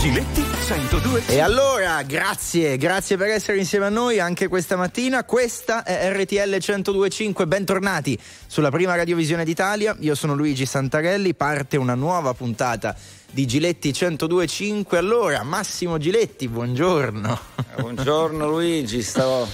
Giletti 102. E allora, grazie, grazie per essere insieme a noi anche questa mattina. Questa è RTL 1025, bentornati sulla prima radiovisione d'Italia. Io sono Luigi Santarelli, parte una nuova puntata di Giletti 1025. Allora, Massimo Giletti, buongiorno. Buongiorno Luigi, stavo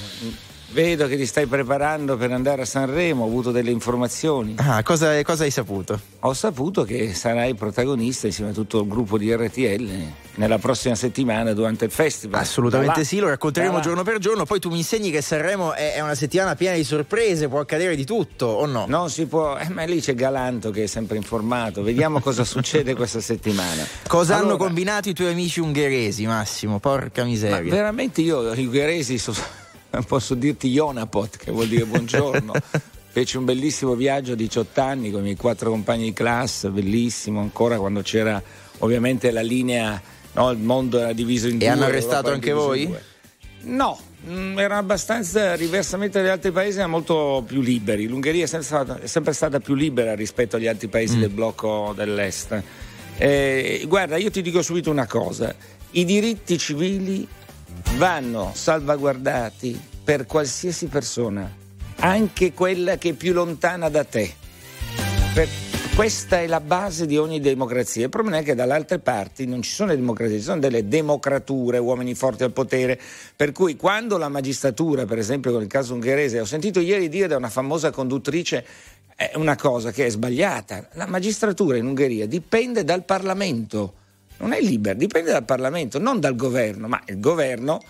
Vedo che ti stai preparando per andare a Sanremo, ho avuto delle informazioni. Ah, cosa, cosa, hai saputo? Ho saputo che sarai protagonista insieme a tutto il gruppo di RTL nella prossima settimana durante il festival. Assolutamente sì, lo racconteremo giorno per giorno. Poi tu mi insegni che Sanremo è, una settimana piena di sorprese, può accadere di tutto o no? Non si può, eh, ma lì c'è Galanto che è sempre informato. Vediamo cosa succede questa settimana. Cosa allora, hanno combinato i tuoi amici ungheresi, Massimo? Porca miseria. Ma veramente io, gli ungheresi sono posso dirti Jonapot, che vuol dire buongiorno. Fece un bellissimo viaggio a 18 anni con i miei quattro compagni di classe, bellissimo ancora quando c'era ovviamente la linea, no, il mondo era diviso in e due. E hanno arrestato anche voi? No, mm, erano abbastanza, diversamente dagli altri paesi, erano molto più liberi. L'Ungheria è sempre stata, è sempre stata più libera rispetto agli altri paesi mm. del blocco dell'Est. Eh, guarda, io ti dico subito una cosa: i diritti civili vanno salvaguardati per qualsiasi persona, anche quella che è più lontana da te. Per questa è la base di ogni democrazia. Il problema è che dalle altre parti non ci sono le democrazie, ci sono delle democrature, uomini forti al potere, per cui quando la magistratura, per esempio con il caso ungherese, ho sentito ieri dire da una famosa conduttrice è una cosa che è sbagliata, la magistratura in Ungheria dipende dal Parlamento non è libera, dipende dal Parlamento, non dal governo, ma il governo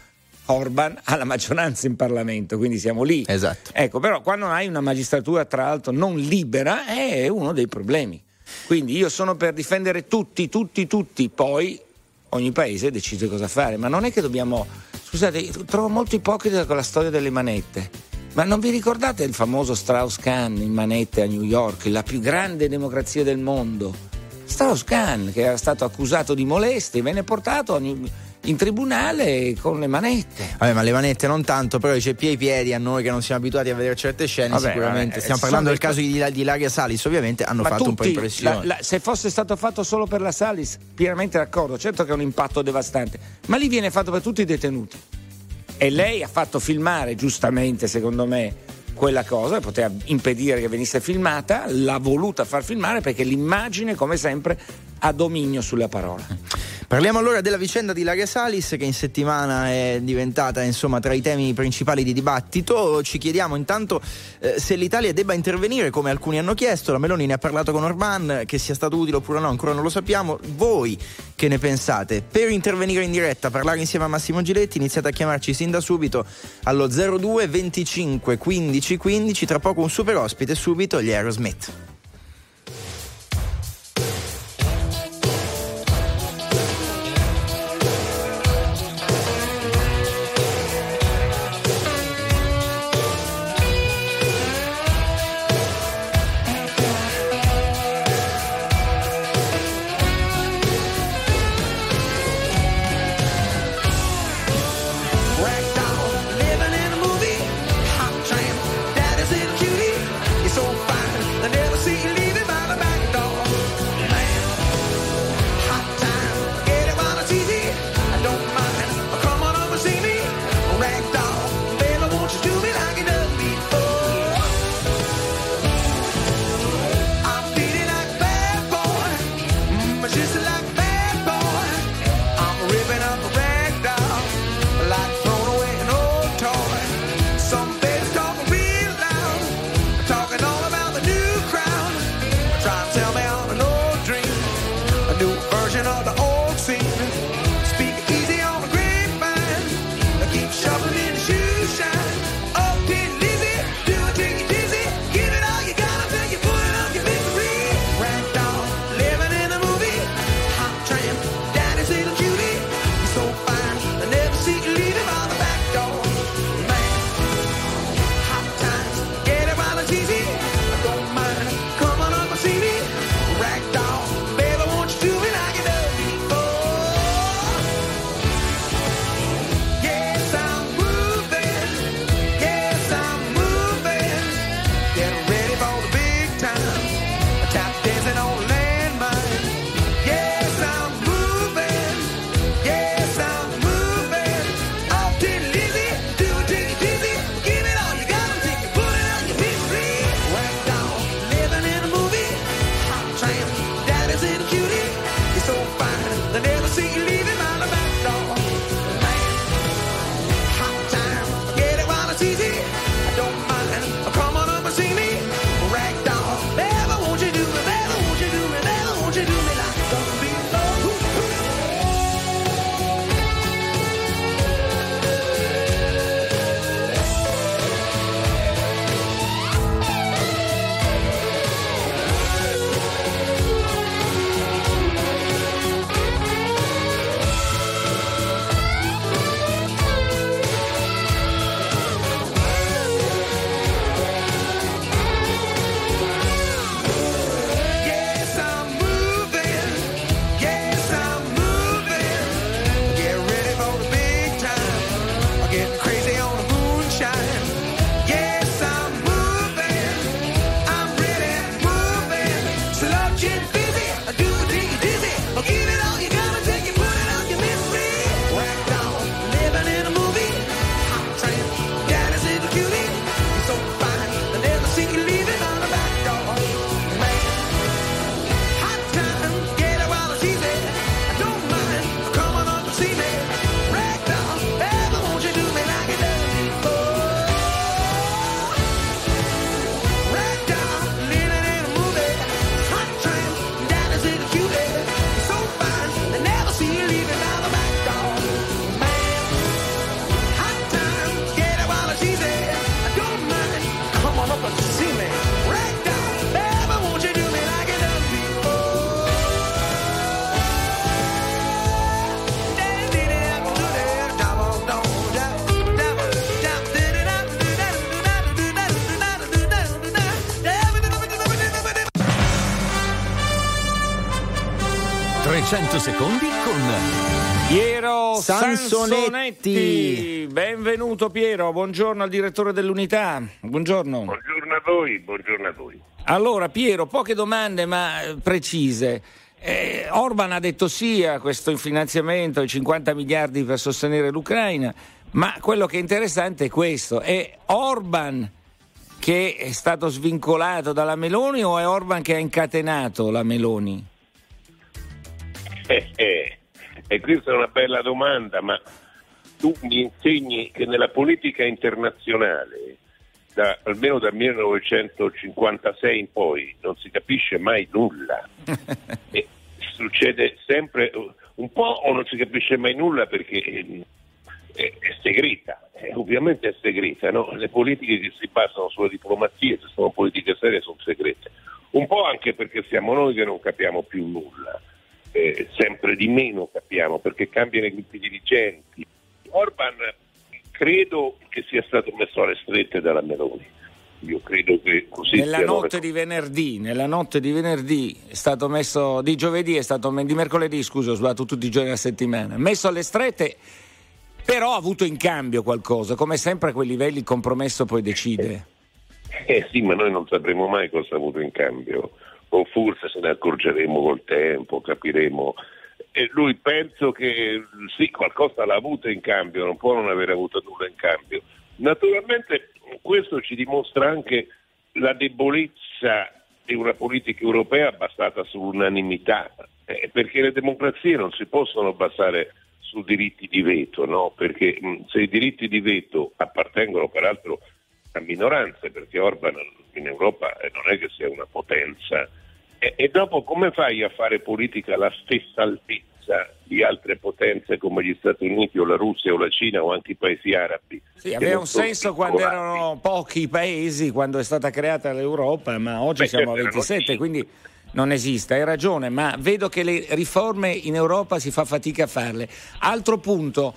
Orban ha la maggioranza in Parlamento, quindi siamo lì. Esatto. Ecco, però quando hai una magistratura tra l'altro non libera è uno dei problemi. Quindi io sono per difendere tutti, tutti, tutti, poi ogni paese decide cosa fare, ma non è che dobbiamo Scusate, trovo molto ipocrita con la storia delle manette. Ma non vi ricordate il famoso Strauss-Kahn in manette a New York, la più grande democrazia del mondo? Strauss-Kahn, che era stato accusato di molestie, venne portato in tribunale con le manette. Vabbè, ma le manette non tanto, però i ceppi ai piedi a noi che non siamo abituati a vedere certe scene, vabbè, sicuramente. Vabbè, Stiamo parlando del caso di, di Ilaria Salis, ovviamente hanno fatto tutti, un po' impressione. La, la, se fosse stato fatto solo per la Salis, pienamente d'accordo, certo che è un impatto devastante, ma lì viene fatto per tutti i detenuti. E lei ha fatto filmare, giustamente, secondo me, quella cosa, poteva impedire che venisse filmata, l'ha voluta far filmare perché l'immagine, come sempre, ha dominio sulla parola. Parliamo allora della vicenda di Ilaria Salis che in settimana è diventata insomma tra i temi principali di dibattito. Ci chiediamo intanto eh, se l'Italia debba intervenire come alcuni hanno chiesto. La Meloni ne ha parlato con Orban, che sia stato utile oppure no, ancora non lo sappiamo. Voi che ne pensate? Per intervenire in diretta, parlare insieme a Massimo Giletti, iniziate a chiamarci sin da subito allo 02 25 15 15. Tra poco un super ospite, subito gli Aerosmith. to do me like secondi con Piero Sansonetti. Sansonetti. Benvenuto Piero, buongiorno al direttore dell'unità. Buongiorno. Buongiorno a voi, buongiorno a voi. Allora Piero, poche domande ma eh, precise. Eh, Orban ha detto sì a questo finanziamento, ai 50 miliardi per sostenere l'Ucraina, ma quello che è interessante è questo, è Orban che è stato svincolato dalla Meloni o è Orban che ha incatenato la Meloni? Eh, eh, e questa è una bella domanda, ma tu mi insegni che nella politica internazionale, da, almeno dal 1956 in poi, non si capisce mai nulla. e succede sempre un po' o non si capisce mai nulla perché è, è, è segreta, è, ovviamente è segreta, no? le politiche che si basano sulla diplomazia, se sono politiche serie, sono segrete. Un po' anche perché siamo noi che non capiamo più nulla eh, sempre di meno capiamo perché cambiano i gruppi dirigenti. Orban credo che sia stato messo alle strette dalla Meloni. Io credo che così nella notte di venerdì, nella notte di venerdì è stato messo di giovedì è stato di mercoledì, scusa, ho sbagliato tutti i giorni della settimana. Messo alle strette però ha avuto in cambio qualcosa, come sempre a quei livelli il compromesso poi decide. Eh, eh sì, ma noi non sapremo mai cosa ha avuto in cambio o forse se ne accorgeremo col tempo, capiremo. E lui penso che sì, qualcosa l'ha avuto in cambio, non può non aver avuto nulla in cambio. Naturalmente questo ci dimostra anche la debolezza di una politica europea basata sull'unanimità, eh, perché le democrazie non si possono basare su diritti di veto, no? perché mh, se i diritti di veto appartengono peraltro a minoranze, perché Orban in Europa eh, non è che sia una potenza e, e dopo come fai a fare politica alla stessa altezza di altre potenze come gli Stati Uniti o la Russia o la Cina o anche i paesi arabi? Sì, aveva un senso quando erano pochi paesi, quando è stata creata l'Europa, ma oggi Beh, siamo a 27, quindi non esiste, hai ragione, ma vedo che le riforme in Europa si fa fatica a farle. Altro punto,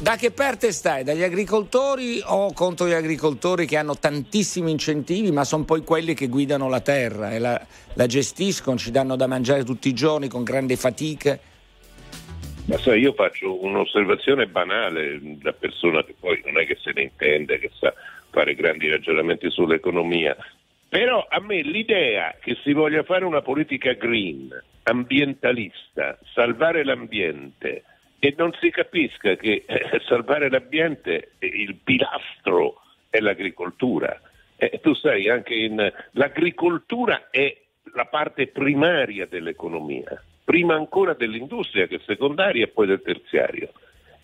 da che parte stai? Dagli agricoltori o contro gli agricoltori che hanno tantissimi incentivi ma sono poi quelli che guidano la terra e la, la gestiscono, ci danno da mangiare tutti i giorni con grande fatica? Ma sai, io faccio un'osservazione banale da persona che poi non è che se ne intende, che sa fare grandi ragionamenti sull'economia, però a me l'idea che si voglia fare una politica green, ambientalista, salvare l'ambiente, e non si capisca che eh, salvare l'ambiente il pilastro è l'agricoltura. Eh, tu sai, anche in, l'agricoltura è la parte primaria dell'economia, prima ancora dell'industria che è secondaria e poi del terziario.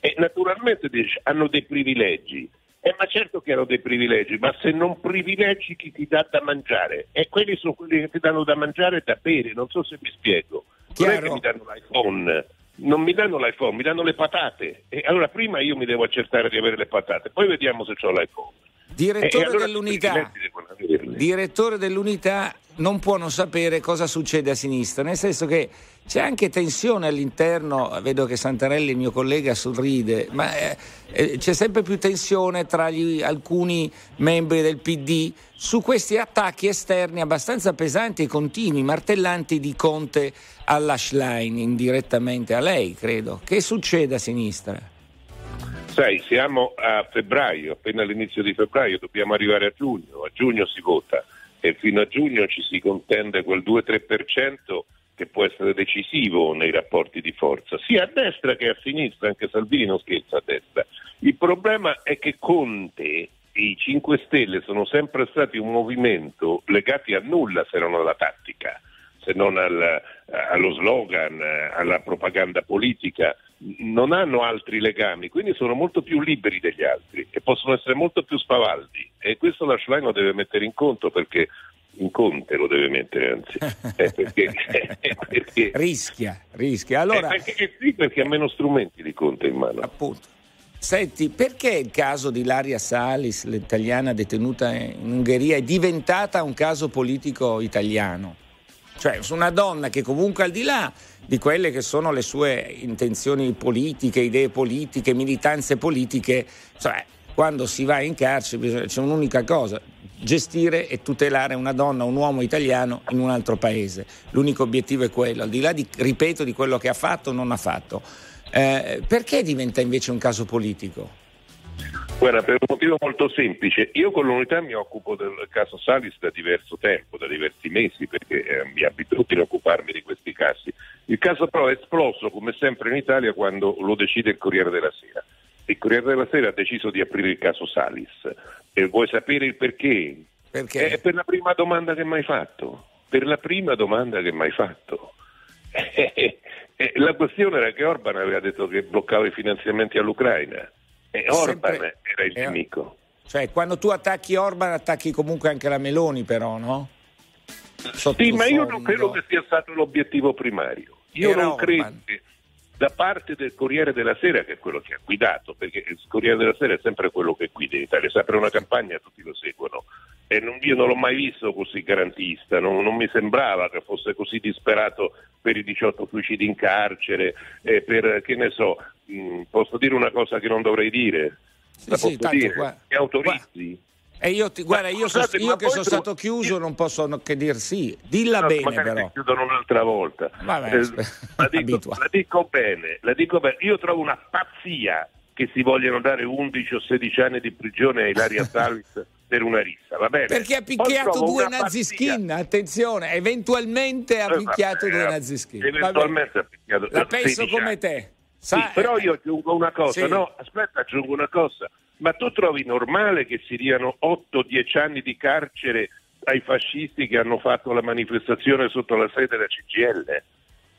E naturalmente hanno dei privilegi, eh, ma certo che hanno dei privilegi, ma se non privilegi chi ti dà da mangiare, e quelli sono quelli che ti danno da mangiare e da bere, non so se mi spiego. Non è che mi danno l'iPhone non mi danno l'iPhone, mi danno le patate. E allora prima io mi devo accertare di avere le patate, poi vediamo se ho l'iPhone. Direttore, allora dell'unità, direttore dell'unità non può non sapere cosa succede a sinistra, nel senso che c'è anche tensione all'interno, vedo che Santarelli, il mio collega, sorride, ma eh, eh c'è sempre più tensione tra gli, alcuni membri del PD su questi attacchi esterni abbastanza pesanti e continui, martellanti di Conte all'Ashline, indirettamente a lei, credo. Che succede a sinistra? Sai, siamo a febbraio, appena all'inizio di febbraio, dobbiamo arrivare a giugno, a giugno si vota e fino a giugno ci si contende quel 2-3% che può essere decisivo nei rapporti di forza, sia a destra che a sinistra, anche Salvini non scherza a destra. Il problema è che Conte e i 5 Stelle sono sempre stati un movimento legati a nulla se non alla tattica, se non al, allo slogan, alla propaganda politica. Non hanno altri legami, quindi sono molto più liberi degli altri e possono essere molto più spavaldi. E questo la Schlein lo deve mettere in conto perché in Conte lo deve mettere anzi. Eh, perché, perché, rischia, rischia. Allora, eh, perché, sì, perché ha meno strumenti di Conte in mano. Appunto. Senti, perché il caso di Laria Salis, l'italiana detenuta in Ungheria, è diventata un caso politico italiano? Cioè, una donna che comunque al di là di quelle che sono le sue intenzioni politiche, idee politiche, militanze politiche, cioè, quando si va in carcere c'è un'unica cosa, gestire e tutelare una donna, un uomo italiano in un altro paese. L'unico obiettivo è quello, al di là di, ripeto, di quello che ha fatto o non ha fatto. Eh, perché diventa invece un caso politico? Guarda, per un motivo molto semplice, io con l'unità mi occupo del caso Salis da diverso tempo, da diversi mesi, perché eh, mi abitudine a occuparmi di questi casi. Il caso però è esploso, come sempre in Italia, quando lo decide il Corriere della Sera. Il Corriere della Sera ha deciso di aprire il caso Salis. E vuoi sapere il perché? Perché? È per la prima domanda che mi hai fatto. Per la prima domanda che mi hai fatto. la questione era che Orban aveva detto che bloccava i finanziamenti all'Ucraina. E Orban Sempre... era il nemico. Cioè, quando tu attacchi Orban, attacchi comunque anche la Meloni, però, no? Sì, ma io non credo che sia stato l'obiettivo primario. Io era non Orban. credo che da parte del Corriere della Sera, che è quello che ha guidato, perché il Corriere della Sera è sempre quello che guida in Italia, sempre una campagna tutti lo seguono. E non, io non l'ho mai visto così garantista, non, non, mi sembrava che fosse così disperato per i 18 suicidi in carcere, eh, per che ne so, mh, posso dire una cosa che non dovrei dire? Sì, sì, dire? Qua, che autorizzi? Qua. E io, ti, guarda, io, so, io che sono stato chiuso non posso che dir sì. Dilla no, bene però. Ti chiudono un'altra volta. Vabbè, eh, la, dico, la, dico, bene, la dico bene. Io trovo una pazzia che si vogliono dare 11 o 16 anni di prigione a Ilaria Salis per una rissa, va bene? Perché ha picchiato due nazi skin, attenzione, eventualmente ha eh, picchiato vabbè, due nazi skin. Eventualmente ha picchiato La penso come te. Sa, sì, però io aggiungo una cosa, sì. no, aspetta, aggiungo una cosa. Ma tu trovi normale che si diano 8-10 anni di carcere ai fascisti che hanno fatto la manifestazione sotto la sede della CGL?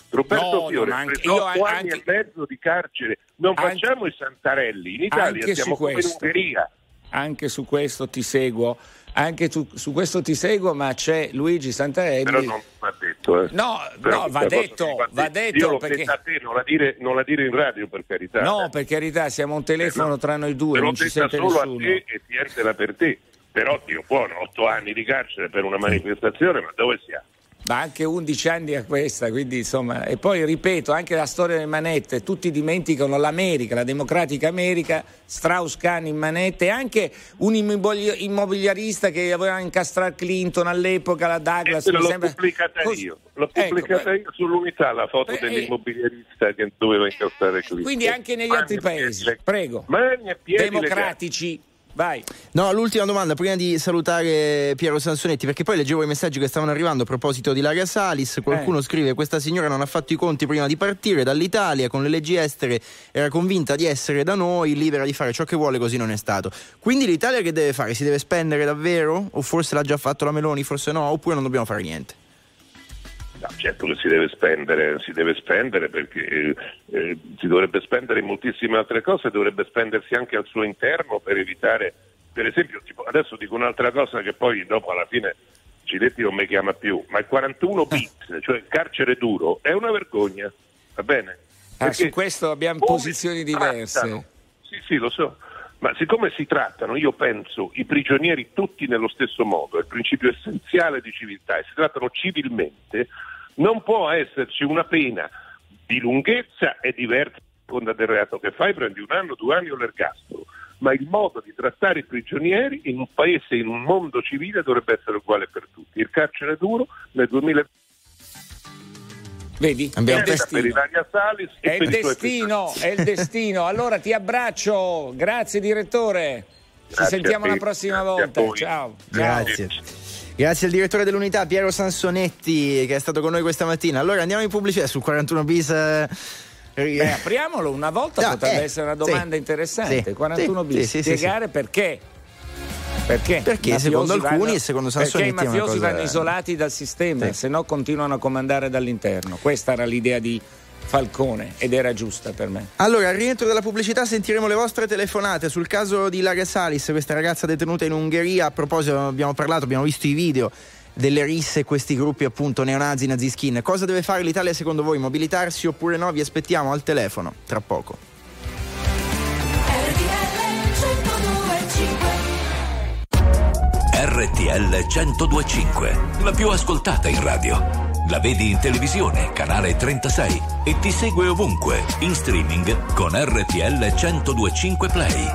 Roberto no, Fiore ha preso 8 anni anche, e mezzo di carcere. Non anche, facciamo i santarelli. In Italia siamo come in Ungheria. Anche su questo ti seguo. Anche tu, su questo ti seguo, ma c'è Luigi Santarelli. Però non va detto. Eh. No, no va, detto, va detto. Io l'ho perché... a te, non la, dire, non la, dire, in radio per carità. No, per carità, siamo un telefono eh, no. tra noi due, non ci sente solo nessuno. a te e tientela per te. Però Dio buono, otto anni di carcere per una manifestazione, ma dove siamo? Ma anche 11 anni a questa, quindi insomma, e poi ripeto, anche la storia delle manette, tutti dimenticano l'America, la democratica America, Strauss-Kahn in manette, anche un immobiliarista che aveva incastrato Clinton all'epoca, la Douglas. Eh, l'ho sembra... pubblicata Cos... io, l'ho ecco, pubblicata io sull'unità la foto beh, dell'immobiliarista che doveva incastrare Clinton. Quindi anche negli altri paesi, prego, democratici. Vai. No, l'ultima domanda, prima di salutare Piero Sansonetti, perché poi leggevo i messaggi che stavano arrivando a proposito di Laria Salis. Qualcuno eh. scrive: Questa signora non ha fatto i conti prima di partire dall'Italia, con le leggi estere era convinta di essere da noi, libera di fare ciò che vuole, così non è stato. Quindi l'Italia che deve fare? Si deve spendere davvero? O forse l'ha già fatto la Meloni, forse no? Oppure non dobbiamo fare niente? No, certo che si deve spendere, si deve spendere perché eh, eh, si dovrebbe spendere in moltissime altre cose, dovrebbe spendersi anche al suo interno per evitare, per esempio, tipo, adesso dico un'altra cosa che poi dopo alla fine Ciletti non mi chiama più, ma il 41 bit, cioè il carcere duro, è una vergogna, va bene? Ah, su questo abbiamo posizioni diverse. Trattano. Sì, sì, lo so. Ma siccome si trattano, io penso, i prigionieri tutti nello stesso modo, è il principio essenziale di civiltà, e si trattano civilmente, non può esserci una pena di lunghezza e diversa a seconda del reato che fai, prendi un anno, due anni o l'ergastolo, ma il modo di trattare i prigionieri in un paese, in un mondo civile dovrebbe essere uguale per tutti. Il carcere duro nel 2020 Vedi? Abbiamo è il destino. È il destino, è il destino. Allora ti abbraccio, grazie direttore. Ci grazie sentiamo la prossima volta. Ciao. Grazie. Grazie al direttore dell'unità Piero Sansonetti che è stato con noi questa mattina. Allora andiamo in pubblicità sul 41 bis. Eh, Beh, apriamolo una volta, no, potrebbe eh, essere una domanda sì, interessante. Sì, 41 bis, sì, spiegare perché. Perché? Perché secondo alcuni vanno, e secondo Sansonetti Perché i mafiosi cosa... vanno isolati dal sistema, se no continuano a comandare dall'interno. Questa era l'idea di Falcone ed era giusta per me. Allora, al rientro della pubblicità sentiremo le vostre telefonate sul caso di Laria Salis, questa ragazza detenuta in Ungheria. A proposito, abbiamo parlato, abbiamo visto i video delle risse questi gruppi appunto neonazi, naziskin. Cosa deve fare l'Italia secondo voi? Mobilitarsi oppure no? Vi aspettiamo al telefono tra poco. RTL 1025, la più ascoltata in radio. La vedi in televisione, canale 36 e ti segue ovunque, in streaming con RTL 1025 Play.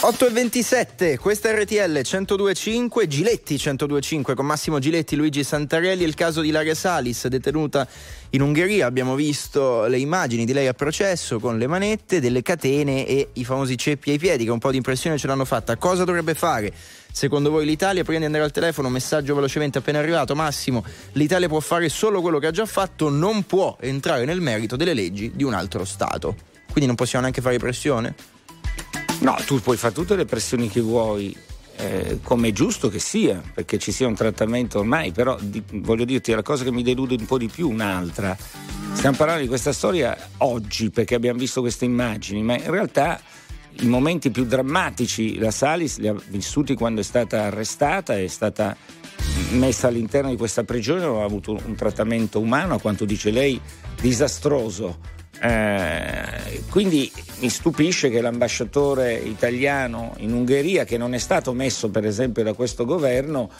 8 e 27, questa RTL 1025, Giletti 1025 con Massimo Giletti, Luigi Santarelli, il caso di Laria Salis detenuta in Ungheria, abbiamo visto le immagini di lei a processo con le manette, delle catene e i famosi ceppi ai piedi che un po' di impressione ce l'hanno fatta. Cosa dovrebbe fare? Secondo voi l'Italia, prima di andare al telefono, messaggio velocemente appena arrivato, Massimo, l'Italia può fare solo quello che ha già fatto, non può entrare nel merito delle leggi di un altro Stato. Quindi non possiamo neanche fare pressione? No, tu puoi fare tutte le pressioni che vuoi, eh, come è giusto che sia, perché ci sia un trattamento ormai, però di, voglio dirti la cosa che mi delude un po' di più, un'altra. Stiamo parlando di questa storia oggi perché abbiamo visto queste immagini, ma in realtà i momenti più drammatici la Salis li ha vissuti quando è stata arrestata, è stata messa all'interno di questa prigione, ha avuto un trattamento umano, a quanto dice lei, disastroso eh, quindi mi stupisce che l'ambasciatore italiano in Ungheria, che non è stato messo per esempio da questo governo,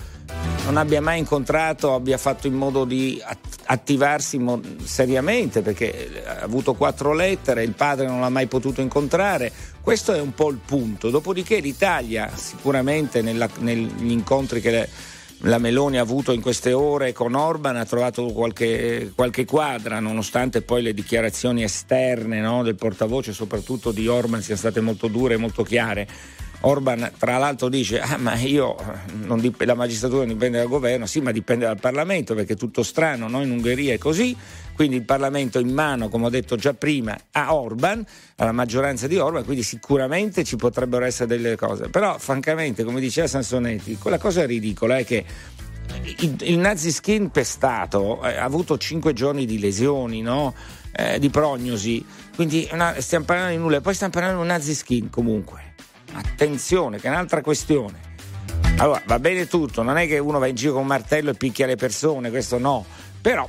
non abbia mai incontrato, abbia fatto in modo di attivarsi seriamente, perché ha avuto quattro lettere, il padre non l'ha mai potuto incontrare. Questo è un po' il punto. Dopodiché l'Italia, sicuramente nella, negli incontri che... Le, la Meloni ha avuto in queste ore con Orban, ha trovato qualche, qualche quadra, nonostante poi le dichiarazioni esterne no, del portavoce, soprattutto di Orban, siano state molto dure e molto chiare. Orban tra l'altro dice ah ma io dip- la magistratura non dipende dal governo, sì ma dipende dal Parlamento perché è tutto strano, no? in Ungheria è così, quindi il Parlamento in mano, come ho detto già prima, a Orban, alla maggioranza di Orban, quindi sicuramente ci potrebbero essere delle cose, però francamente come diceva Sansonetti, quella cosa ridicola è che il, il nazi skin pestato eh, ha avuto 5 giorni di lesioni, no? eh, di prognosi, quindi una, stiamo parlando di nulla, poi stiamo parlando di un nazi skin comunque attenzione, che è un'altra questione. Allora, va bene tutto, non è che uno va in giro con un martello e picchia le persone, questo no, però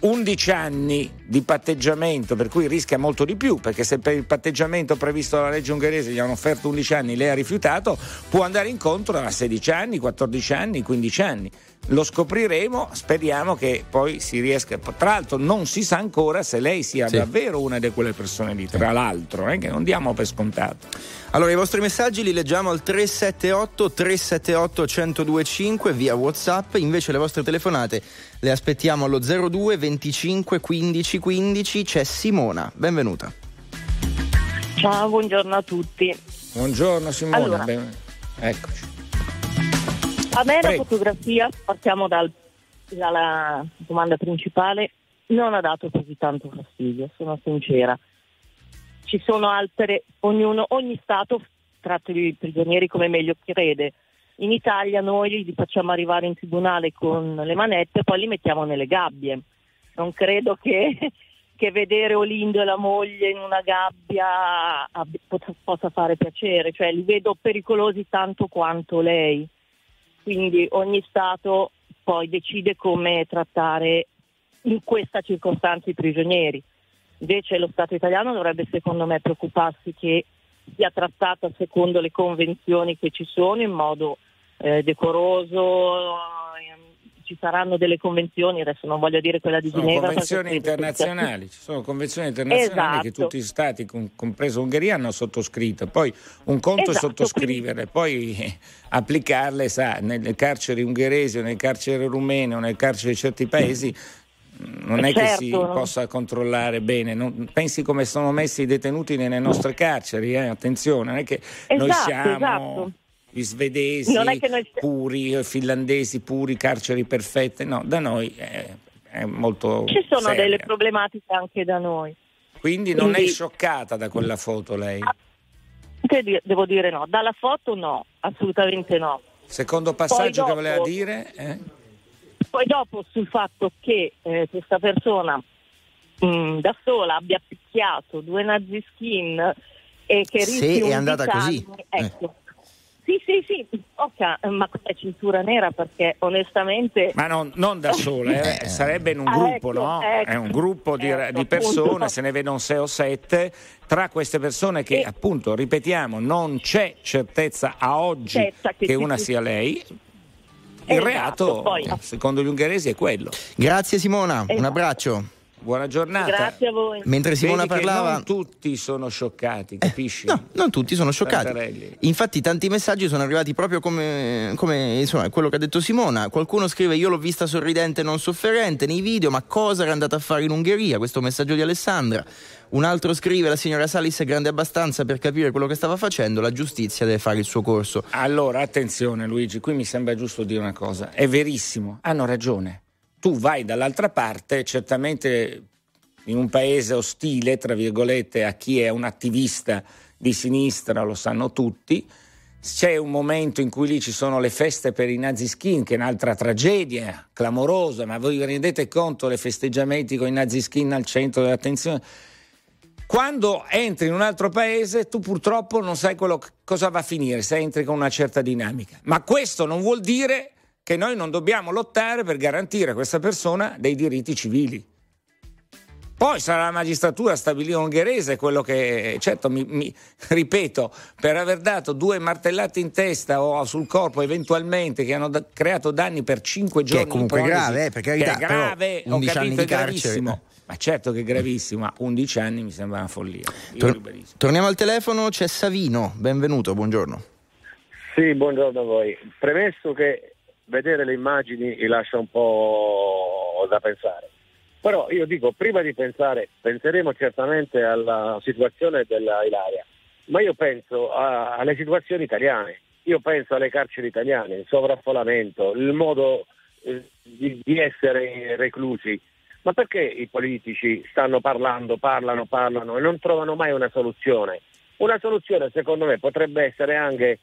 11 anni di patteggiamento, per cui rischia molto di più, perché se per il patteggiamento previsto dalla legge ungherese gli hanno offerto 11 anni e lei ha rifiutato, può andare incontro a 16 anni, 14 anni, 15 anni. Lo scopriremo, speriamo che poi si riesca. Tra l'altro non si sa ancora se lei sia sì. davvero una di quelle persone lì, tra l'altro, eh, che non diamo per scontato. Allora i vostri messaggi li leggiamo al 378 378 1025 via Whatsapp, invece le vostre telefonate le aspettiamo allo 02 25 15 15, c'è Simona, benvenuta. Ciao, buongiorno a tutti. Buongiorno Simona, allora, ben... eccoci. A me Prego. la fotografia, partiamo dal, dalla domanda principale, non ha dato così tanto fastidio, sono sincera. Ci sono altre, ognuno, ogni Stato tratta i prigionieri come meglio crede. In Italia noi li facciamo arrivare in tribunale con le manette e poi li mettiamo nelle gabbie. Non credo che, che vedere Olindo e la moglie in una gabbia possa fare piacere, cioè li vedo pericolosi tanto quanto lei quindi ogni Stato poi decide come trattare in questa circostanza i prigionieri. Invece lo Stato italiano dovrebbe secondo me preoccuparsi che sia trattata secondo le convenzioni che ci sono in modo eh, decoroso, ci saranno delle convenzioni, adesso non voglio dire quella di sono Ginevra. Convenzioni internazionali, ci sono convenzioni internazionali esatto. che tutti gli stati, compreso Ungheria, hanno sottoscritto. Poi un conto esatto, è sottoscrivere, quindi... poi applicarle, sa, nelle carceri ungheresi o nelle carceri rumene o nelle carceri di certi paesi non è certo. che si certo. possa controllare bene. Non, pensi come sono messi i detenuti nelle nostre carceri, eh? attenzione, non è che esatto, noi siamo esatto gli svedesi noi... puri, finlandesi puri, carceri perfette, no, da noi è, è molto... Ci sono seria. delle problematiche anche da noi. Quindi non Quindi... è scioccata da quella foto lei? Devo dire no, dalla foto no, assolutamente no. Secondo passaggio dopo, che voleva dire? Eh? Poi dopo sul fatto che eh, questa persona mh, mm, da sola abbia picchiato due nazi skin e che rischi è andata così. Ecco, eh. Sì, sì, sì, Oca, ma è cintura nera perché onestamente... Ma non, non da sola, eh. eh. sarebbe in un ah, gruppo, ecco, no? Ecco, è un gruppo di, ecco, di persone, appunto. se ne vedono sei o sette, tra queste persone che e... appunto, ripetiamo, non c'è certezza a oggi certo che, che una sia lei. Il esatto, reato, poi. secondo gli ungheresi, è quello. Grazie Simona, esatto. un abbraccio. Buona giornata. Grazie a voi. Mentre Simona Vedi parlava... non tutti sono scioccati, capisci? No, non tutti sono scioccati. Santarelli. Infatti tanti messaggi sono arrivati proprio come, come, insomma, quello che ha detto Simona. Qualcuno scrive io l'ho vista sorridente e non sofferente nei video, ma cosa era andata a fare in Ungheria? Questo messaggio di Alessandra. Un altro scrive la signora Salis è grande abbastanza per capire quello che stava facendo, la giustizia deve fare il suo corso. Allora, attenzione Luigi, qui mi sembra giusto dire una cosa. È verissimo, hanno ragione. Tu vai dall'altra parte, certamente in un paese ostile, tra virgolette, a chi è un attivista di sinistra, lo sanno tutti. C'è un momento in cui lì ci sono le feste per i naziskin, che è un'altra tragedia clamorosa, ma voi vi rendete conto dei festeggiamenti con i naziskin al centro dell'attenzione? Quando entri in un altro paese, tu purtroppo non sai quello, cosa va a finire se entri con una certa dinamica. Ma questo non vuol dire che noi non dobbiamo lottare per garantire a questa persona dei diritti civili. Poi sarà la magistratura a stabilire ungherese quello che, certo, mi, mi, ripeto, per aver dato due martellate in testa o sul corpo eventualmente che hanno da, creato danni per cinque giorni. Che è comunque prolisi, grave, eh, per carità, che è grave, ho 11 anni capito, è di carcere. gravissimo. Ma certo che è gravissimo, ma 11 anni mi sembra una follia. Io Tor- torniamo al telefono, c'è Savino, benvenuto, buongiorno. Sì, buongiorno a voi. Premesso che vedere le immagini lascia un po' da pensare. Però io dico, prima di pensare, penseremo certamente alla situazione della ma io penso a- alle situazioni italiane, io penso alle carceri italiane, il sovraffollamento, il modo eh, di, di essere reclusi. Ma perché i politici stanno parlando, parlano, parlano e non trovano mai una soluzione? Una soluzione secondo me potrebbe essere anche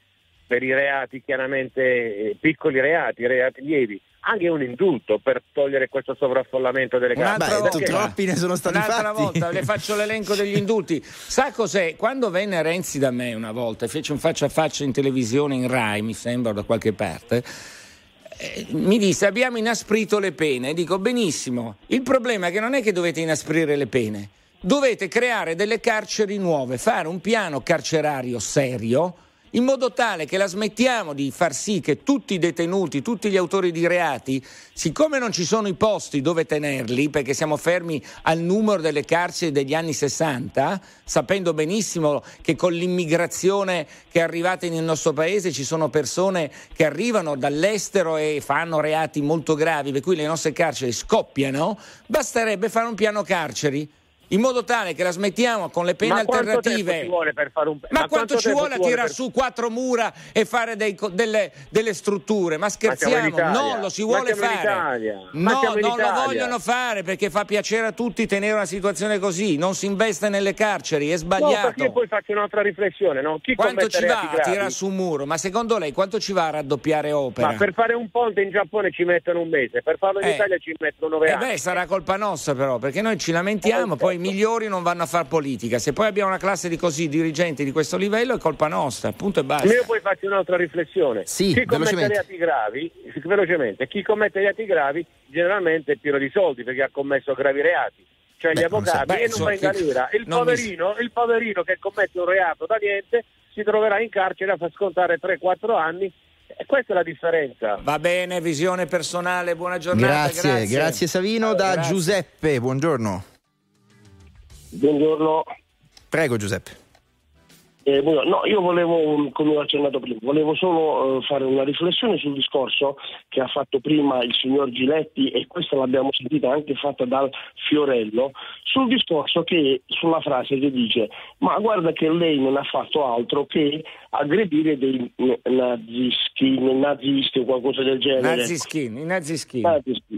per i reati chiaramente eh, piccoli reati, reati lievi, anche un indulto per togliere questo sovraffollamento delle carceri. Beh. Perché- troppi ne sono stati Un'altra fatti. volta le faccio l'elenco degli indulti. Sa cos'è? Quando venne Renzi da me una volta, fece un faccia a faccia in televisione in Rai, mi sembra, da qualche parte. eh, Mi disse abbiamo inasprito le pene. Dico benissimo. Il problema è che non è che dovete inasprire le pene, dovete creare delle carceri nuove, fare un piano carcerario serio in modo tale che la smettiamo di far sì che tutti i detenuti, tutti gli autori di reati, siccome non ci sono i posti dove tenerli, perché siamo fermi al numero delle carceri degli anni 60, sapendo benissimo che con l'immigrazione che è arrivata nel nostro paese ci sono persone che arrivano dall'estero e fanno reati molto gravi, per cui le nostre carceri scoppiano, basterebbe fare un piano carceri. In modo tale che la smettiamo con le pene Ma quanto alternative. tempo ci vuole per fare un Ma, quanto, ci tempo vuole a tirare per- su quattro mura e fare dei delle, delle strutture? Ma scherziamo? Italia. Non lo si Ma vuole fare. Ma No, non lo vogliono fare perché fa piacere a tutti tenere una situazione così. Non si investe nelle carceri, è No, sbagliato. perché io poi faccio un'altra riflessione, no? Chi quanto ci va a tirare su un muro? Ma secondo lei quanto ci va a raddoppiare opera? Ma per fare un ponte in Giappone ci mettono un mese, per farlo in Eh. Italia ci mettono nove Eh anni. beh, sarà colpa nostra però, perché noi ci lamentiamo, Eh, poi certo. Migliori non vanno a fare politica. Se poi abbiamo una classe di così dirigenti di questo livello è colpa nostra, punto e basta. Io poi faccio un'altra riflessione. Sì, chi commette reati gravi, velocemente, chi commette reati gravi generalmente è pieno di soldi perché ha commesso gravi reati. Cioè Beh, gli non so. avvocati Beh, e non so va in galera. Il non mi- poverino, il poverino che commette un reato da niente si troverà in carcere a far scontare 3-4 anni e questa è la differenza. Va bene, visione personale, buona giornata. Grazie, Grazie, grazie, Savino. Da Grazie. Giuseppe, buongiorno. Buongiorno. Prego Giuseppe. Eh, no, io volevo, come ho accennato prima, volevo solo eh, fare una riflessione sul discorso che ha fatto prima il signor Giletti e questa l'abbiamo sentita anche fatta dal Fiorello, sul discorso che, sulla frase che dice ma guarda che lei non ha fatto altro che aggredire dei eh, nazisti, nazisti o qualcosa del genere. Naziskin, i naziskin. Nazisti.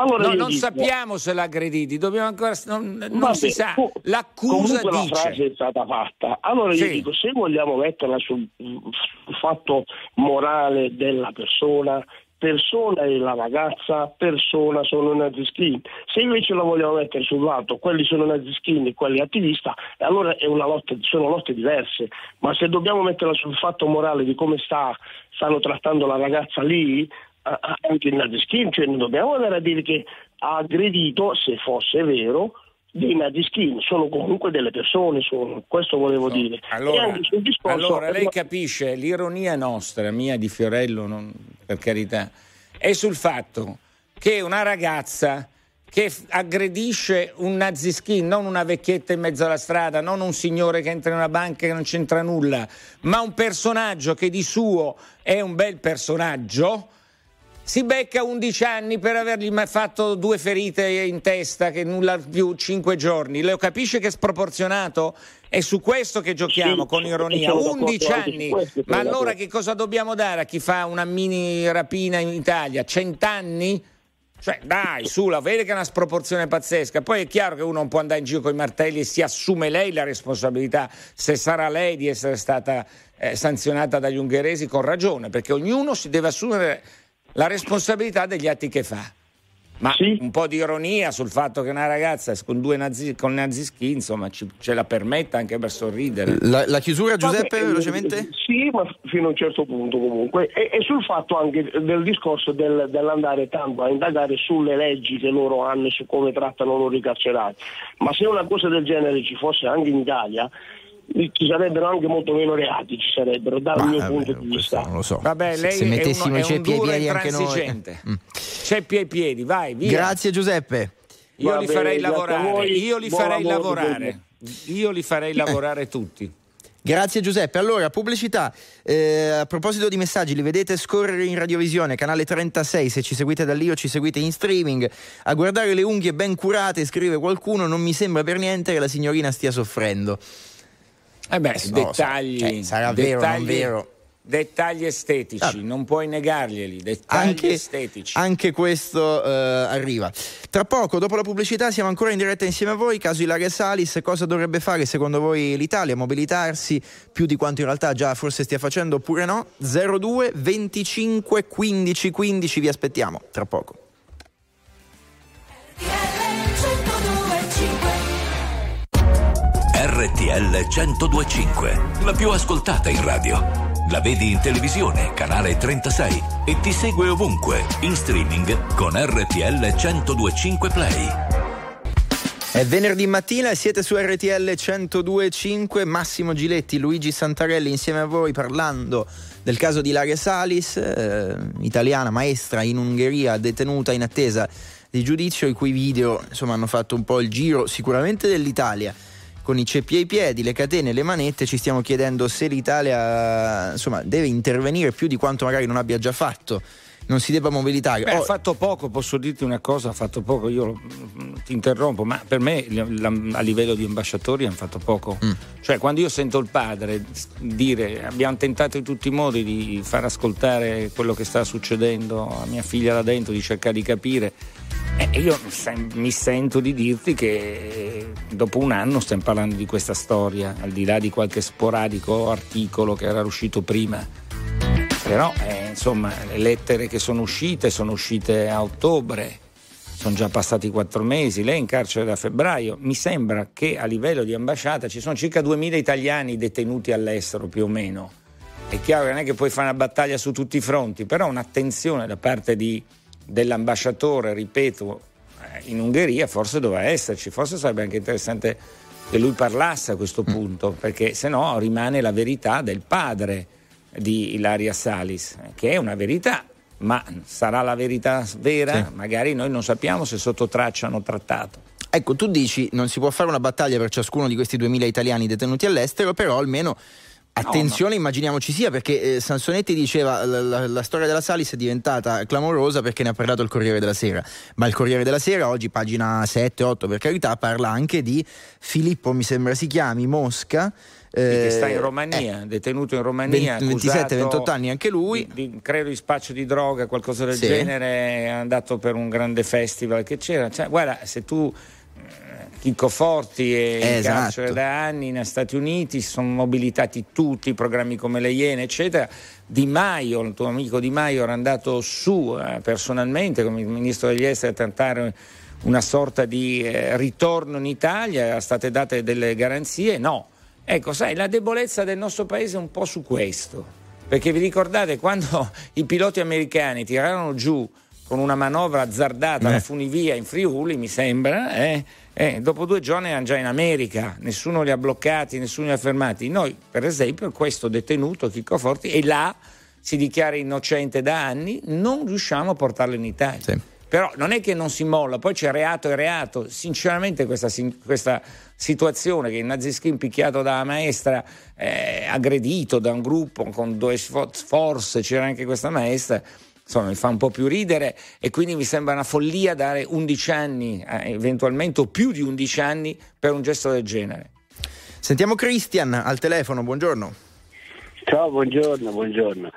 Allora No, io non dico- sappiamo se l'ha aggrediti, dobbiamo ancora. Non, non Vabbè, si sa. co- L'accusa comunque dice. la frase è stata fatta. Allora io Sì. dico, se vogliamo metterla sul, sul fatto morale della persona, persona è la ragazza, persona sono nazischini. Se invece la vogliamo mettere sul lato, quelli sono nazischini e quelli attivista, e allora è una lotta, sono lotte diverse. Ma se dobbiamo metterla sul fatto morale di come sta, stanno trattando la ragazza lì, anche il nazischin, cioè non dobbiamo andare a dire che ha aggredito, se fosse vero, dei nazischin, sono comunque delle persone, sono, questo volevo dire. E Allora, anche sul discorso- allora, lei capisce l'ironia nostra, mia di Fiorello, non- per carità, è sul fatto che una ragazza che aggredisce un naziskin, non una vecchietta in mezzo alla strada, non un signore che entra in una banca e non c'entra nulla, ma un personaggio che di suo è un bel personaggio, si becca 11 anni per avergli fatto due ferite in testa che nulla più 5 giorni. Lo capisce che è sproporzionato? È su questo che giochiamo Sì, con ironia. sono 11 d'accordo anche anni. Ma allora che cosa dobbiamo dare a chi fa una mini rapina in Italia? 100 anni? Cioè, dai, su, la vede che è una sproporzione pazzesca. Poi è chiaro che uno non può andare in giro con i martelli e si assume lei la responsabilità, se sarà lei di essere stata eh, sanzionata dagli ungheresi con ragione, perché ognuno si deve assumere la responsabilità degli atti che fa. Ma Sì. un po' di ironia sul fatto che una ragazza con due nazi, con nazischi, insomma, ci- ce la permetta anche per sorridere. La, la chiusura, Giuseppe, Vabbè, velocemente? eh, Sì, ma fino a un certo punto comunque. E, e sul fatto anche del discorso del- dell'andare tanto a indagare sulle leggi che loro hanno e su come trattano loro i carcerati. Ma se una cosa del genere ci fosse anche in Italia, ci sarebbero anche molto meno reati, ci sarebbero dal Ma, mio vabbè, punto di vista. non lo so. Vabbè, Se- lei se mettessimo uno- i ceppi ai piedi e anche noi. Mm. Ceppi ai piedi, vai, via. Grazie Giuseppe. Io Va li farei lavorare, voi, io li farei lavorare. Io li farei lavorare tutti. Grazie Giuseppe. Allora, pubblicità. Eh, a proposito di messaggi, li vedete scorrere in radiovisione, canale 36. Se ci seguite da lì o ci seguite in streaming. A guardare le unghie ben curate, scrive qualcuno, non mi sembra per niente che la signorina stia soffrendo. Eh beh, lo so. dettagli, Eh, sarà vero o non dettagli- vero? Dettagli estetici, Ah. non puoi negarglieli, dettagli Anche, estetici. anche questo eh, arriva. Tra poco, dopo la pubblicità, siamo ancora in diretta insieme a voi. Caso Ilaria Salis, cosa dovrebbe fare secondo voi l'Italia? Mobilitarsi più di quanto in realtà già forse stia facendo oppure no? 02 25 15 15, vi aspettiamo tra poco. RTL 1025, la più ascoltata in radio. La vedi in televisione, canale 36 e ti segue ovunque, in streaming con RTL 1025 Play. È venerdì mattina e siete su RTL 1025, Massimo Giletti, Luigi Santarelli insieme a voi parlando del caso di Ilaria Salis, eh, italiana maestra in Ungheria detenuta in attesa di giudizio, i cui video insomma, hanno fatto un po' il giro sicuramente dell'Italia. Con i ceppi ai piedi, le catene le manette ci stiamo chiedendo se l'Italia insomma, deve intervenire più di quanto magari non abbia già fatto, non si debba mobilitare. Beh, ha Oh, fatto poco, posso dirti una cosa, ha fatto poco, io lo- ti interrompo, ma per me la- a livello di ambasciatori hanno fatto poco. Mm. Cioè quando io sento il padre dire abbiamo tentato in tutti i modi di far ascoltare quello che sta succedendo a mia figlia là dentro, di cercare di capire, eh, io mi sento di dirti che eh, dopo un anno stiamo parlando di questa storia, al di là di qualche sporadico articolo che era uscito prima. Però eh, insomma le lettere che sono uscite sono uscite a ottobre, sono già passati quattro mesi, lei è in carcere da febbraio. Mi sembra che a livello di ambasciata ci sono circa 2000 italiani detenuti all'estero più o meno. È chiaro che non è che puoi fare una battaglia su tutti i fronti, però un'attenzione da parte di- dell'ambasciatore, ripeto, eh, in Ungheria forse doveva esserci, forse sarebbe anche interessante che lui parlasse a questo punto, perché se no rimane la verità del padre di Ilaria Salis, che è una verità, ma sarà la verità vera? Sì. Magari noi non sappiamo se sotto traccia hanno trattato. Ecco, tu dici non si può fare una battaglia per ciascuno di questi 2000 italiani detenuti all'estero, però almeno attenzione immaginiamoci sia, perché eh, Sansonetti diceva la, la- la storia della Salis è diventata clamorosa perché ne ha parlato il Corriere della Sera, ma il Corriere della Sera oggi, pagina 7-8 per carità, parla anche di Filippo, mi sembra si chiami, Mosca. Che sta eh, in Romania, detenuto in Romania. 20, 27-28 anni anche lui. Di, di- credo di spaccio di droga, qualcosa del Sì. genere, è andato per un grande festival che c'era. Cioè, guarda, se tu eh, Chicco Forti è in Esatto. carcere da anni negli Stati Uniti, si sono mobilitati tutti, programmi come le Iene, eccetera. Di Maio, il tuo amico Di Maio era andato su eh, personalmente come ministro degli esteri a tentare una sorta di eh, ritorno in Italia, erano state date delle garanzie, no. Ecco, sai, la debolezza del nostro paese è un po' su questo, perché vi ricordate quando i piloti americani tirarono giù con una manovra azzardata Eh. la funivia in Friuli, mi sembra, eh, eh, dopo due giorni erano già in America, nessuno li ha bloccati, nessuno li ha fermati. Noi, per esempio, questo detenuto, Chicco Forti, e là si dichiara innocente da anni, non riusciamo a portarlo in Italia. Sì. però non è che non si molla, poi c'è reato e reato. Sinceramente questa, questa situazione che il Naziskin picchiato da maestra, eh, aggredito da un gruppo con due forze, c'era anche questa maestra, insomma mi fa un po' più ridere e quindi mi sembra una follia dare 11 anni, eh, eventualmente o più di 11 anni per un gesto del genere. Sentiamo Christian al telefono, buongiorno. Ciao, buongiorno, buongiorno.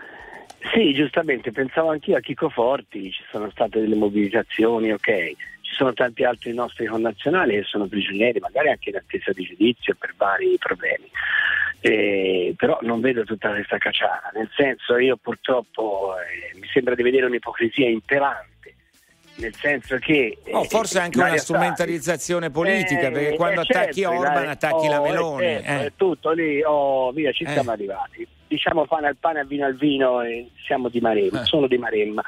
Sì, giustamente, pensavo anch'io a Chico Forti, ci sono state delle mobilitazioni, ok, ci sono tanti altri nostri connazionali che sono prigionieri, magari anche in attesa di giudizio per vari problemi. Eh, però non vedo tutta questa cacciara, nel senso io purtroppo eh, mi sembra di vedere un'ipocrisia imperante nel senso che... Oh, forse anche una strumentalizzazione politica, eh, perché quando eh, attacchi certo, Orban attacchi oh, la Meloni. Certo, è tutto lì, oh, via, ci siamo arrivati diciamo pane al pane, al vino al vino e siamo di Maremma, eh. sono di Maremma.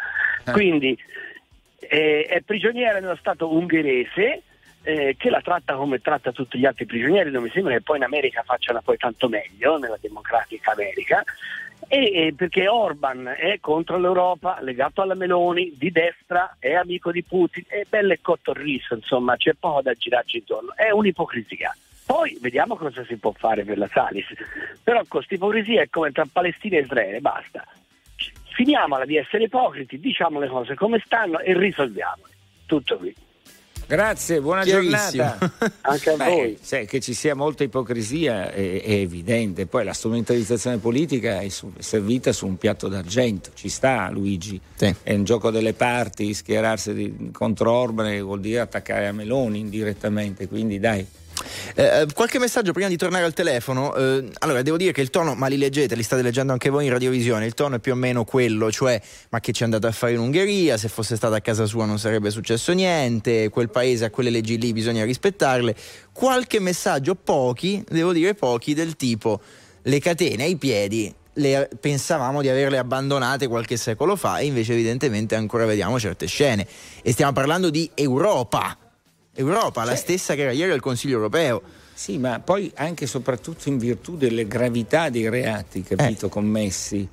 Eh. Quindi eh, è prigioniera nello Stato ungherese eh, che la tratta come tratta tutti gli altri prigionieri, non mi sembra che poi in America facciano poi tanto meglio, nella democratica America, e, perché Orban è contro l'Europa, legato alla Meloni, di destra, è amico di Putin, è bello e cotto il riso, insomma c'è poco da girarci intorno, è un'ipocrisia. Poi vediamo cosa si può fare per la Salis. Però con questa ipocrisia è come tra Palestina e Israele, basta. Finiamola di essere ipocriti, diciamo le cose come stanno e risolviamole. Tutto qui. Grazie, buona giornata. Anche a Beh, voi. Cioè, che ci sia molta ipocrisia è, è, evidente, poi la strumentalizzazione politica è, su, è, servita su un piatto d'argento, ci sta Luigi, sì. è un gioco delle parti, schierarsi di, contro Orban vuol dire attaccare a Meloni indirettamente, quindi dai. Eh, eh, qualche messaggio prima di tornare al telefono. Eh, allora, devo dire che il tono, ma li leggete, li state leggendo anche voi in radiovisione. Il tono è più o meno quello, cioè, ma che ci è andato a fare in Ungheria? Se fosse stata a casa sua non sarebbe successo niente. Quel paese a quelle leggi lì bisogna rispettarle. Qualche messaggio, pochi, devo dire pochi, del tipo le catene ai piedi le, pensavamo di averle abbandonate qualche secolo fa e invece evidentemente ancora vediamo certe scene. E stiamo parlando di Europa Europa, cioè, la stessa che era ieri al Consiglio europeo. Sì, ma poi anche e soprattutto in virtù delle gravità dei reati, capito, eh. commessi.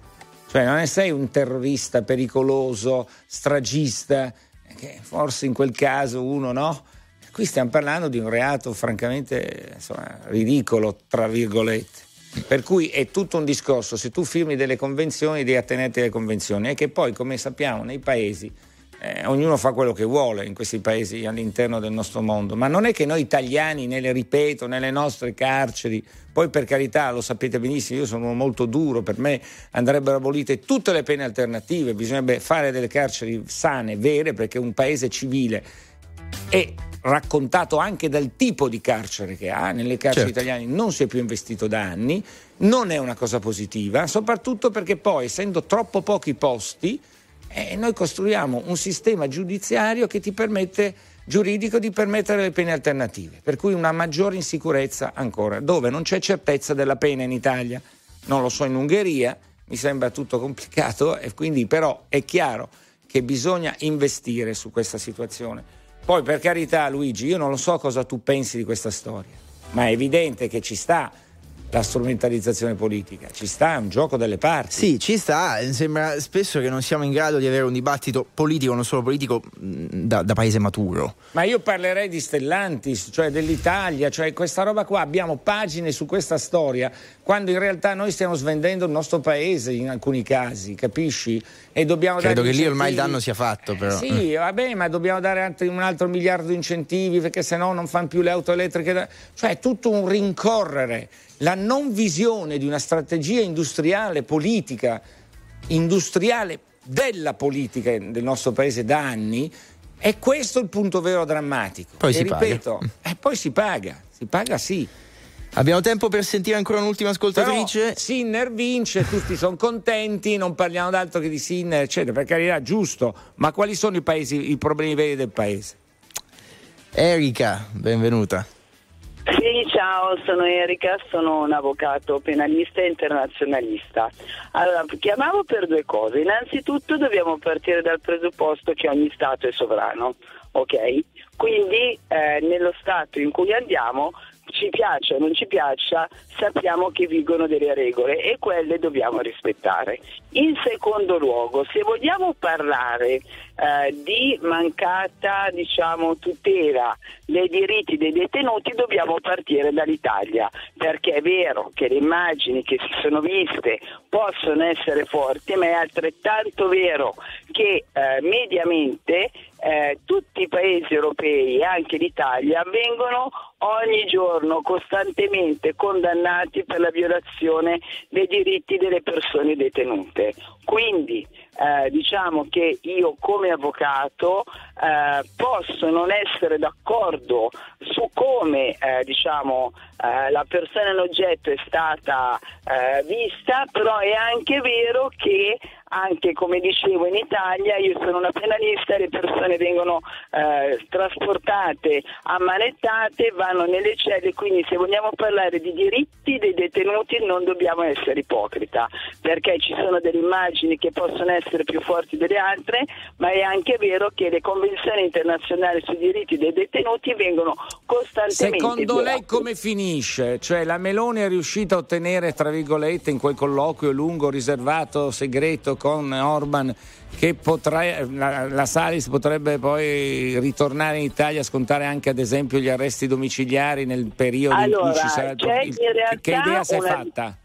Cioè non sei un terrorista pericoloso, stragista, che forse in quel caso uno no. Qui stiamo parlando di un reato francamente insomma, ridicolo, tra virgolette. Per cui è tutto un discorso, se tu firmi delle convenzioni devi attenerti alle convenzioni e che poi, come sappiamo, nei paesi eh, ognuno fa quello che vuole in questi paesi all'interno del nostro mondo, ma non è che noi italiani, nelle, ripeto, nelle nostre carceri, poi per carità lo sapete benissimo, io sono molto duro, per me andrebbero abolite tutte le pene alternative, bisognerebbe fare delle carceri sane, vere, perché un paese civile è raccontato anche dal tipo di carcere che ha, nelle carceri certo. italiane non si è più investito da anni, non è una cosa positiva, soprattutto perché poi essendo troppo pochi posti, e noi costruiamo un sistema giudiziario che ti permette giuridico di permettere le pene alternative, per cui una maggiore insicurezza ancora, dove non c'è certezza della pena in Italia, non lo so in Ungheria, mi sembra tutto complicato e quindi però è chiaro che bisogna investire su questa situazione. Poi per carità Luigi, io non lo so cosa tu pensi di questa storia, ma è evidente che ci sta la strumentalizzazione politica. Ci sta, è un gioco delle parti. Sì, ci sta. Sembra spesso che non siamo in grado di avere un dibattito politico, non solo politico, da, da paese maturo. Ma io parlerei di Stellantis, cioè dell'Italia, cioè questa roba qua. Abbiamo pagine su questa storia, quando in realtà noi stiamo svendendo il nostro paese in alcuni casi, capisci? E dobbiamo Credo che lì ormai il danno sia fatto, però. Eh, sì, vabbè, ma dobbiamo dare un altro miliardo di incentivi perché sennò non fanno più le auto elettriche. Cioè, è tutto un rincorrere la non visione di una strategia industriale, politica, industriale della politica del nostro paese da anni, è questo il punto vero drammatico. Poi e si ripeto, paga. Eh, poi si paga, si paga sì. Abbiamo tempo per sentire ancora un'ultima ascoltatrice? Però Sinner vince, tutti sono contenti, non parliamo d'altro che di Sinner, eccetera, per carità, giusto, ma quali sono i, paesi, i problemi veri del paese? Erika, benvenuta. Sì, ciao, sono Erika, sono un avvocato penalista e internazionalista. Allora, chiamavo per due cose. Innanzitutto dobbiamo partire dal presupposto che ogni Stato è sovrano, ok? Quindi eh, nello Stato in cui andiamo ci piaccia o non ci piaccia, sappiamo che vigono delle regole e quelle dobbiamo rispettare. In secondo luogo, se vogliamo parlare eh, di mancata diciamo, tutela dei diritti dei detenuti, dobbiamo partire dall'Italia, perché è vero che le immagini che si sono viste possono essere forti, ma è altrettanto vero che eh, mediamente eh, tutti i paesi europei, anche l'Italia, vengono ogni giorno costantemente condannati per la violazione dei diritti delle persone detenute. Quindi eh, diciamo che io come avvocato eh, posso non essere d'accordo su come eh, diciamo, eh, la persona in oggetto è stata eh, vista, però è anche vero che anche come dicevo in Italia io sono una penalista le persone vengono eh, trasportate, ammanettate, vanno nelle celle, quindi se vogliamo parlare di diritti dei detenuti non dobbiamo essere ipocrita, perché ci sono delle immagini che possono essere più forti delle altre, ma è anche vero che le convenzioni internazionali sui diritti dei detenuti vengono costantemente Secondo violate. lei come finisce? Cioè la Meloni è riuscita a ottenere, tra virgolette, in quel colloquio lungo, riservato, segreto con Orban che potre, la, la, Salis potrebbe poi ritornare in Italia a scontare anche ad esempio gli arresti domiciliari nel periodo allora, in cui ci sarà il, il Che idea si è fatta?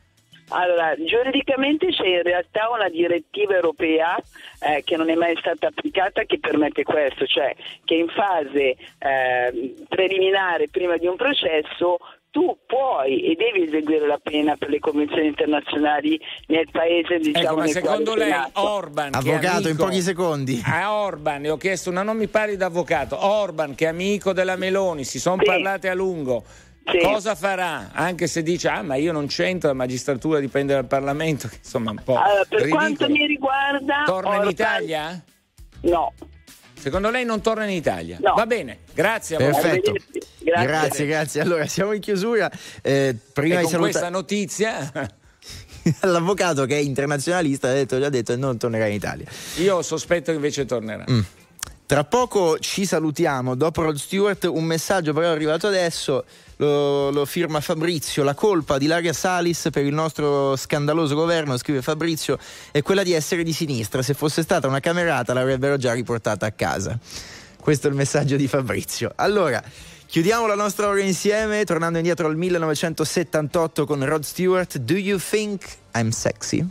Allora, giuridicamente c'è in realtà una direttiva europea eh, che non è mai stata applicata che permette questo, cioè che in fase eh, preliminare prima di un processo tu puoi e devi eseguire la pena per le convenzioni internazionali nel paese diciamo ecco, ma secondo lei nato. Orban avvocato amico, in pochi secondi a Orban le ho chiesto una non mi parli d'avvocato Orban che è amico della Meloni si sono Sì. parlate a lungo Sì. Cosa farà? Anche se dice, ah, ma io non c'entro, la magistratura dipende dal Parlamento, insomma un po'. Allora, per ridicolo. quanto mi riguarda Torna in Orban- Italia? No. Secondo lei non torna in Italia? No. Va bene, grazie a voi. Perfetto. Arrivederci. Grazie. Grazie, grazie. Allora, siamo in chiusura. Eh, prima E di con salutare questa notizia l'avvocato che è internazionalista ha detto, gli ha detto che non tornerà in Italia. io sospetto che invece tornerà. Mm. Tra poco ci salutiamo, dopo Rod Stewart un messaggio però è arrivato adesso, lo, lo firma Fabrizio, la colpa di Laria Salis per il nostro scandaloso governo, scrive Fabrizio, è quella di essere di sinistra, se fosse stata una camerata l'avrebbero già riportata a casa. Questo è il messaggio di Fabrizio. Allora, chiudiamo la nostra ora insieme, tornando indietro al 1978 con Rod Stewart, Do You Think I'm Sexy?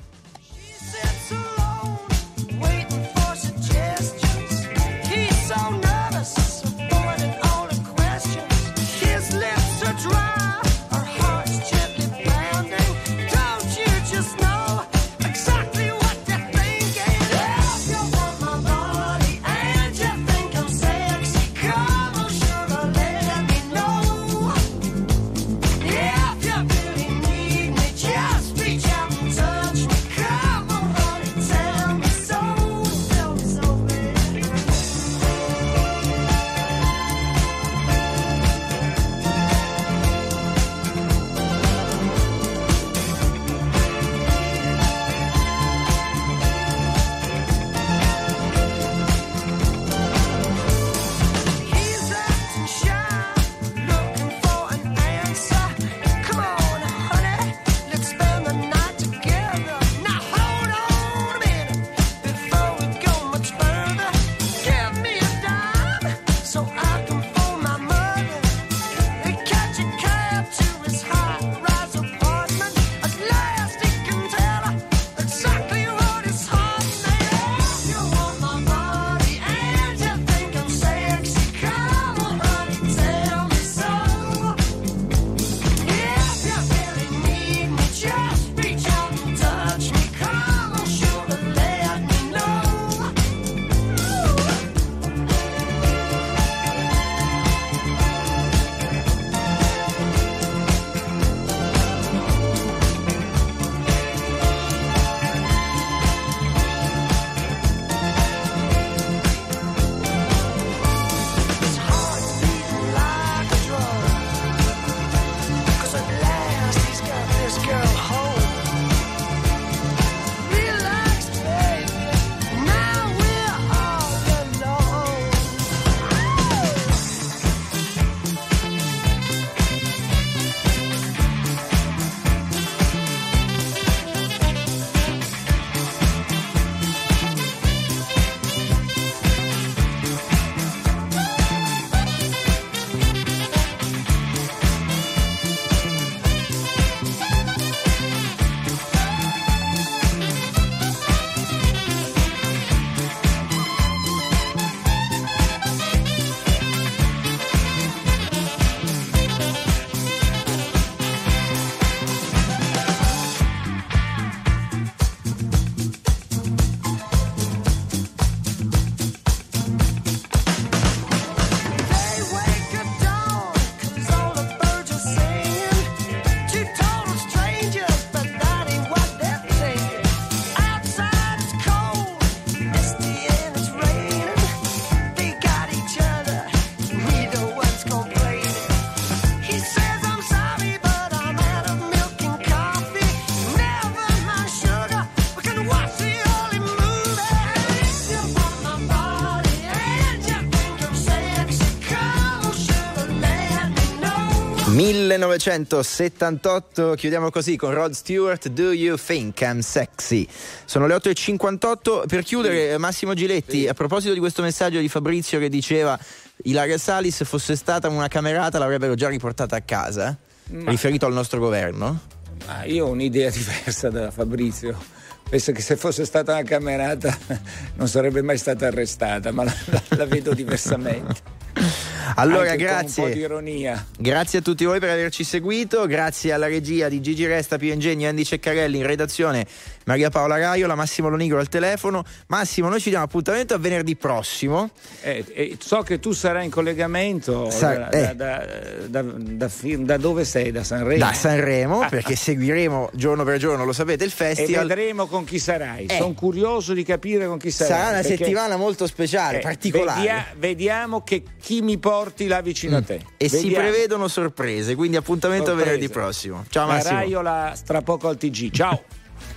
1978, chiudiamo così con Rod Stewart, Do You Think I'm Sexy? Sono le 8.58, per chiudere Massimo Giletti, a proposito di questo messaggio di Fabrizio che diceva Ilaria Salis fosse stata una camerata l'avrebbero già riportata a casa, Ma... riferito al nostro governo? Ma io ho un'idea diversa da Fabrizio. Penso che se fosse stata una camerata non sarebbe mai stata arrestata, ma la, la, la vedo diversamente. Allora, Anche grazie. Grazie a tutti voi per averci seguito. Grazie alla regia di Gigi Resta, Pio Ingegni, Andy Ceccarelli in redazione, Maria Paola Raiola, Massimo Lonigro al telefono. Massimo, noi ci diamo appuntamento a venerdì prossimo. Eh, eh, so che tu sarai in collegamento Sa- da, eh. da, da, da, dove sei? Da Sanremo? Da Sanremo, ah, perché ah. seguiremo giorno per giorno, lo sapete, il festival. E vedremo con chi sarai. Sono curioso di capire con chi sarai. Sarà una settimana molto speciale, particolare. Vedia- vediamo che chi mi porti là vicino mm. a te. E Vediamo. si prevedono sorprese, quindi appuntamento sorprese. venerdì prossimo. Ciao Massimo. La Raiola tra poco al TG. Ciao.